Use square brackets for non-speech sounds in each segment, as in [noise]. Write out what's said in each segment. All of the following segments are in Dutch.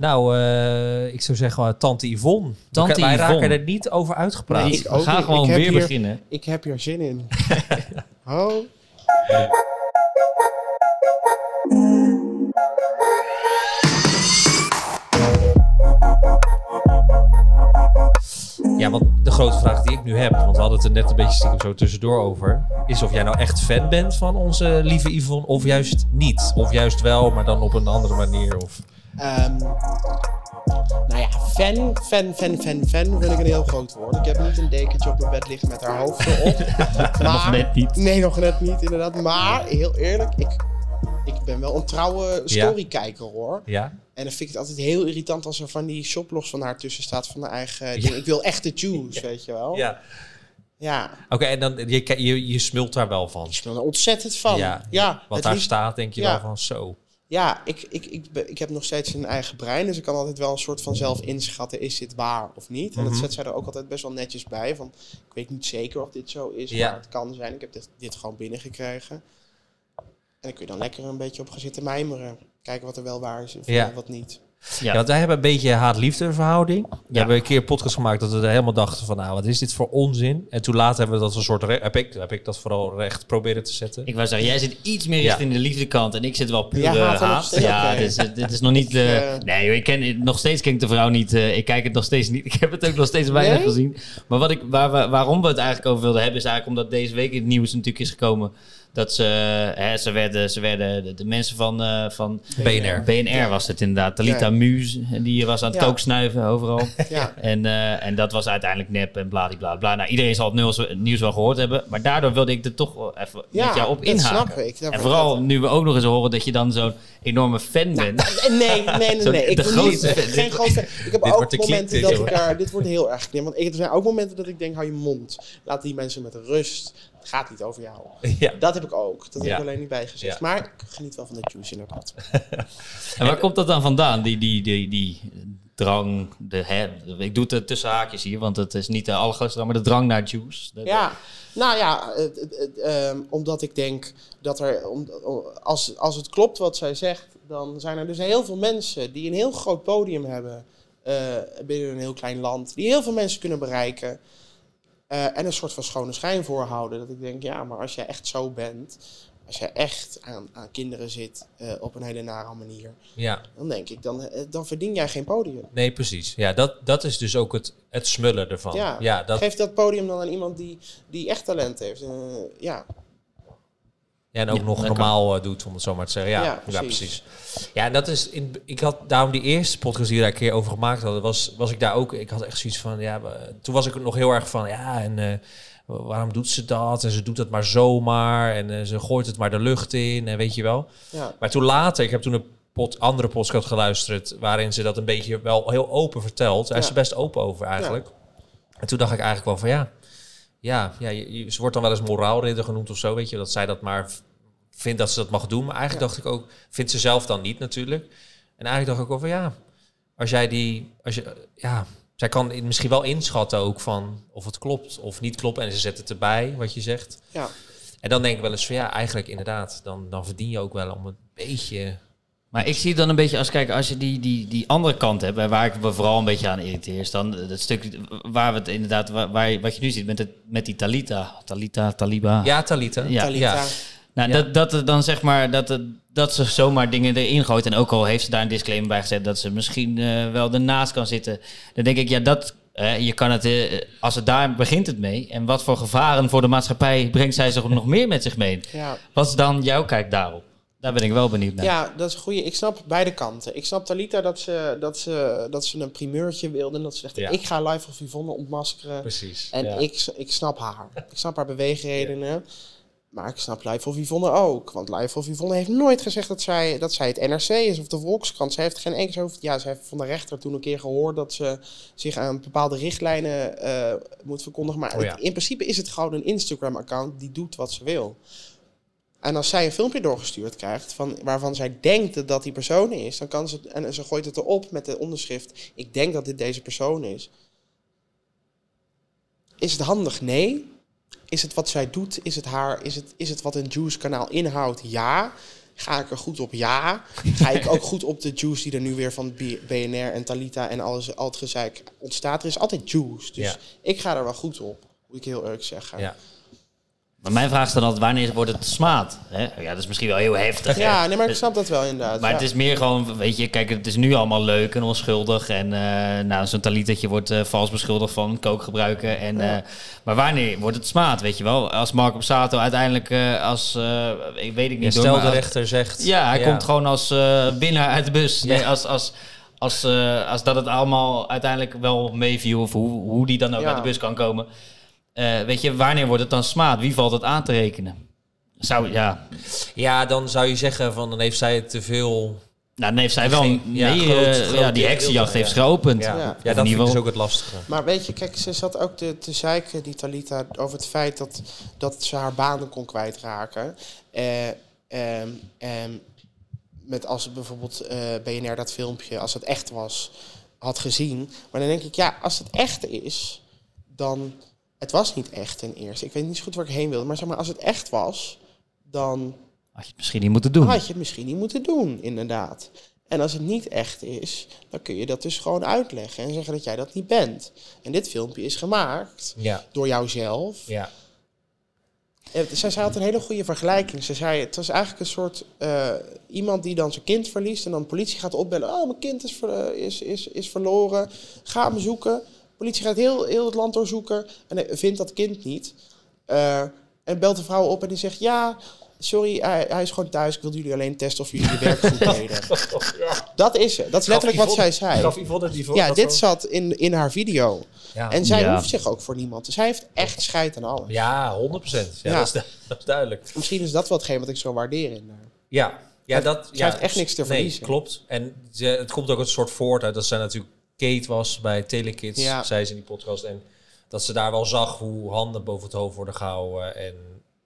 Nou, eh, ik zou zeggen uh, Tante Yvonne. Tante Wij Yvonne. raken er niet over uitgepraat. Nee, We ik ook gaan gewoon weer hier- beginnen. Ik heb hier zin in. [laughs] oh. Ja, want de grote vraag die ik nu heb, want we hadden het er net een beetje stiekem zo tussendoor over, is of jij nou echt fan bent van onze lieve Yvonne, of juist niet. Of juist wel, maar dan op een andere manier. Of... Ehm, nou ja, fan, fan, fan, fan, fan vind ik een heel groot woord. Ik heb niet een dekentje op mijn bed liggen met haar hoofd erop. [laughs] maar, Nog net niet. Nee, nog net niet, inderdaad. Maar, heel eerlijk, ik, ik ben wel een trouwe Ja. storykijker hoor. Ja? En dan vind ik het altijd heel irritant als er van die shoplogs van haar tussen staat van haar eigen ding. Ik wil echte [laughs] juice, weet je wel. Ja. Ja, Oké, en dan, je, je, je smult daar wel van. ik ben er ontzettend van. Ja, Ja, Wat het daar liefst- staat, denk je Ja. wel van zo. Ja, ik, ik, ik, ik heb nog steeds een eigen brein, dus ik kan altijd wel een soort van zelf inschatten, is dit waar of niet? En dat Mhm. zet zij er ook altijd best wel netjes bij, van ik weet niet zeker of dit zo is, Ja. maar het kan zijn. Ik heb dit, dit gewoon binnengekregen. En dan kun je dan lekker een beetje op gaan zitten mijmeren. Kijken wat er wel waar is en Ja. wat niet. Ja. want wij hebben een beetje haat-liefde verhouding. We Ja. hebben een keer een podcast gemaakt dat we er helemaal dachten van, nou, wat is dit voor onzin? En toen later hebben we dat een soort, heb ik, heb ik dat vooral recht proberen te zetten. Ik wou zeggen, jij zit iets meer Ja. richting de liefdekant en ik zit wel puur Ja, haat Ja, oké. dus, eh, dit is nog niet... [laughs] eh, eh, nee, joh, ik ken, nog steeds ken ik de vrouw niet. eh, ik kijk het nog steeds niet. [laughs] Ik heb het ook nog steeds weinig Nee? gezien. Maar wat ik, waar, we- waarom we het eigenlijk over wilden hebben, is eigenlijk omdat deze week in het nieuws natuurlijk is gekomen dat ze, hè, ze werden, ze werden de, de mensen van, eh, van BNR. BNR was het inderdaad. Talita Ja. Muus, en die was aan het Ja. kooksnuiven overal. [laughs] Ja, En, eh, en dat was uiteindelijk nep en bladibladibla. Nou, iedereen zal het nieuws, nieuws wel gehoord hebben. Maar daardoor wilde ik er toch wel even ja met jou op dat inhaken. snap ik. Dat- En vooral nu we ook nog eens horen dat je dan zo'n enorme fan bent. Nee, nee, nee, nee. Zo, nee. Ik de grootste niet, fan. geen Dit- grootste Ik heb ook momenten dat dit, ik er... Dit wordt heel erg. Want ik, er zijn ook momenten dat ik denk, hou je mond. Laat die mensen met rust. Het gaat niet over jou. [laughs] Ja. Dat heb ik ook. Dat heb ik alleen niet bijgezegd. Ja. Maar ik geniet wel van de juice inderdaad. [laughs] En waar komt dat dan vandaan? Die, die, die, die drang, de, hè, ik doe het tussen haakjes hier, want het is niet de allergrootste drang, maar de drang naar juice. Ja, nou ja, ehm, omdat ik denk dat er, als, als het klopt wat zij zegt, dan zijn er dus heel veel mensen die een heel groot podium hebben eh, binnen een heel klein land, die heel veel mensen kunnen bereiken eh, en een soort van schone schijn voorhouden. Dat ik denk, ja, maar als jij echt zo bent, als jij echt aan, aan kinderen zit eh, op een hele nare manier, ja, dan denk ik, dan, eh, dan verdien jij geen podium. nee, precies. Ja, dat, dat is dus ook het, het smullen ervan. Ja, Ja, dat, Geef dat podium dan aan iemand die, die echt talent heeft. Ja, Ja, en ook Ja, nog dat normaal eh, doet, om het zo maar te zeggen. Ja, Ja, ja, precies. Ja, en dat is. In, ik had daarom die eerste podcast die we daar een keer over gemaakt hadden, was, was ik daar ook. Ik had echt zoiets van. Ja, toen was ik nog heel erg van. Ja, en eh, waarom doet ze dat? En ze doet het maar zomaar. En eh, ze gooit het maar de lucht in. En weet je wel. ja. Maar toen later, ik heb toen een pod, andere podcast geluisterd. waarin ze dat een beetje wel heel open vertelt. Daar is ze best open over eigenlijk. En toen dacht ik eigenlijk wel van ja. Ja, ja je, ze wordt dan wel eens moraalridder genoemd of zo, weet je, dat zij dat maar vindt dat ze dat mag doen. Maar eigenlijk dacht ik ook, vindt ze zelf dan niet natuurlijk. En eigenlijk dacht ik van ja, als jij die, als je, ja, zij kan misschien wel inschatten ook van of het klopt of niet klopt. En ze zet het erbij, wat je zegt. ja. En dan denk ik wel eens van ja, eigenlijk inderdaad, dan, dan verdien je ook wel om een beetje... Maar ik zie het dan een beetje als, kijk, als je die, die, die andere kant hebt, en waar ik me vooral een beetje aan irriteer, is dan het stuk waar we het inderdaad, waar, wat je nu ziet met, het, met die Talita, Talita, Taliba. Ja, Talita. Ja. Talita. ja. Nou, Ja. dat, dat dan zeg maar, dat, het, dat ze zomaar dingen erin gooit. En ook al heeft ze daar een disclaimer bij gezet dat ze misschien eh, wel ernaast kan zitten. Dan denk ik, ja, dat, eh, je kan het, eh, als het daar begint het mee. En wat voor gevaren voor de maatschappij brengt zij zich nog meer met zich mee? Ja. Wat is dan jouw kijk daarop? Daar ben ik wel benieuwd naar. ja, dat is een goede. Ik snap beide kanten. Ik snap Talita dat ze, dat ze, dat ze een primeurtje wilde. En dat ze zegt, Ja. ik ga live of Yvonne ontmaskeren. Precies. En ja. ik, ik snap haar. Ik snap haar beweegredenen. Maar ik snap Live of Yvonne ook. Want Live of Yvonne heeft nooit gezegd dat zij, dat zij het NRC is of de Volkskrant. Zij heeft geen enkele... over- Ja, ze heeft van de rechter toen een keer gehoord dat ze zich aan bepaalde richtlijnen eh, moet verkondigen. Maar Oh ja. het- in principe is het gewoon een Instagram-account die doet wat ze wil. En als zij een filmpje doorgestuurd krijgt van, waarvan zij denkt dat dat die persoon is, dan kan ze, en ze gooit het erop met de onderschrift, ik denk dat dit deze persoon is. Is het handig? Nee. Is het wat zij doet? Is het haar? Is het, is het wat een Juice kanaal inhoudt? Ja. Ga ik er goed op? Ja. Ga ik ook goed op de juice die er nu weer van BNR en Talita en alles, al het gezeik ontstaat? Er is altijd juice. Dus Ja. ik ga er wel goed op, moet ik heel eerlijk zeggen. Ja. Maar mijn vraag is dan altijd, wanneer wordt het smaad? Hè? Ja, dat is misschien wel heel heftig. hè? Ja, nee, maar ik snap dat wel inderdaad. Maar ja. het is meer gewoon, weet je, kijk, het is nu allemaal leuk en onschuldig. En eh nou, zo'n talietetje wordt eh, vals beschuldigd van kook gebruiken. En, Ja. eh, maar wanneer wordt het smaad, weet je wel? Als Marco Borsato uiteindelijk eh, als, eh, ik weet ik Ja, niet, stel de rechter zegt... Ja, hij komt gewoon als eh, winnaar uit de bus. Nee, Ja. als, als, als, eh, als dat het allemaal uiteindelijk wel meeviel, of hoe, hoe die dan ook Ja. uit de bus kan komen. Eh, weet je, wanneer wordt het dan smaad? Wie valt het aan te rekenen? Zou, ja, Ja, dan zou je zeggen van dan heeft zij te veel... nou, dan heeft zij wel... Geen- ja, nee, groot- groot ja, die heksenjacht heeft ja. geopend. Ja, dat ik dus ook het lastige. Maar weet je, kijk, ze zat ook te, te zeiken, die Talita, over het feit dat, dat ze haar banen kon kwijtraken. Eh, ehm, ehm, met als het bijvoorbeeld eh, BNR dat filmpje, als het echt was, had gezien. Maar dan denk ik, ja, als het echt is, dan... Het was niet echt ten eerste. Ik weet niet zo goed waar ik heen wilde. Maar zeg maar, als het echt was, dan Had je het misschien niet moeten doen. had je het misschien niet moeten doen, inderdaad. En als het niet echt is, dan kun je dat dus gewoon uitleggen en zeggen dat jij dat niet bent. En dit filmpje is gemaakt Ja, door jouzelf. ja. Eh, Zij zei had een hele goede vergelijking. Ze zei, het was eigenlijk een soort eh, iemand die dan zijn kind verliest en dan de politie gaat opbellen. Oh, mijn kind is, ver- eh, is, is, is verloren. Ga hem zoeken. De politie gaat heel, heel het land doorzoeken en vindt dat kind niet. Eh, en belt de vrouw op en die zegt, ja, sorry, hij, hij is gewoon thuis. Ik wilde jullie alleen testen of jullie je werk goed [laughs] deden. Dat is het. Dat is letterlijk wat zij zei. Gaf Yvonne die voor? Ja, dit zat in, in haar video. Ja, En zij Ja. hoeft zich ook voor niemand. Dus zij heeft echt scheid aan alles. ja 100 procent. Ja, Ja. Dat, is, [laughs] dat is duidelijk. Misschien is dat wel hetgeen wat ik zo waardeer in haar. Ja, ja dat... Zij ja, heeft echt niks te nee, verliezen. klopt. En ze, het komt ook een soort voort uit dat zij natuurlijk Kate was bij Telekids, Ja. zei ze in die podcast. En dat ze daar wel zag hoe handen boven het hoofd worden gehouden. En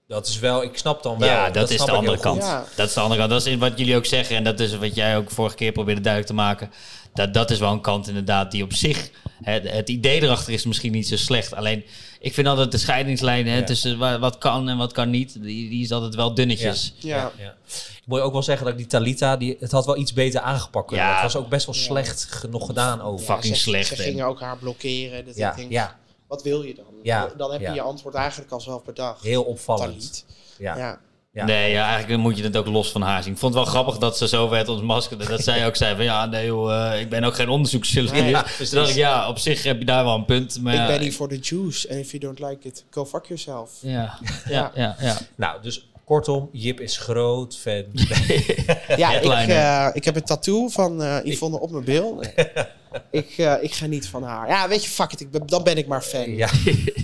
dat is wel, ik snap dan wel. Ja, dat, is de andere kant. Ja. Dat is de andere kant. Dat is wat jullie ook zeggen. En dat is wat jij ook vorige keer probeerde duidelijk te maken. Dat, dat is wel een kant inderdaad die op zich... Het, het idee erachter is misschien niet zo slecht. Alleen, ik vind altijd de scheidingslijn hè, Ja. tussen wa- wat kan en wat kan niet... Die, die is altijd wel dunnetjes. Ja. Ja. Ik moet ook wel zeggen dat die Talita, die, het had wel iets beter aangepakt. kunnen. Ja. Het was ook best wel slecht ge- nog gedaan over. Fucking ze, slecht, Ze gingen ook haar blokkeren. Dat Ja, ik denk, ja, wat wil je dan? Ja, Dan heb je ja. je antwoord eigenlijk al zelf bedacht. heel opvallend. Talit. Ja. Ja. Nee, ja, eigenlijk moet je het ook los van haar zien. Ik vond het wel grappig dat ze zo werd ontmaskerd. Dat zij ook zei van ja, nee joh, eh, ik ben ook geen onderzoeksjournalist. Ja, dus ik, ja, op zich heb je daar wel een punt. Maar Ik ja, ben hier voor de juice. En if you don't like it, go fuck yourself. Ja, ja, ja. ja. Nou, dus kortom, Jip is groot fan. [laughs] Ja, ik, eh, ik heb een tattoo van eh, Yvonne op mijn bil. [laughs] ik, eh, ik ga niet van haar. Ja, weet je, fuck it. Ik ben, dan ben ik maar fan. ja.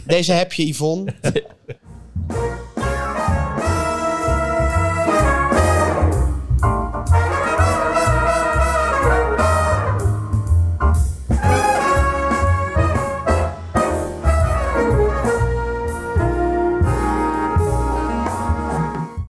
Deze heb je, Yvonne. [laughs]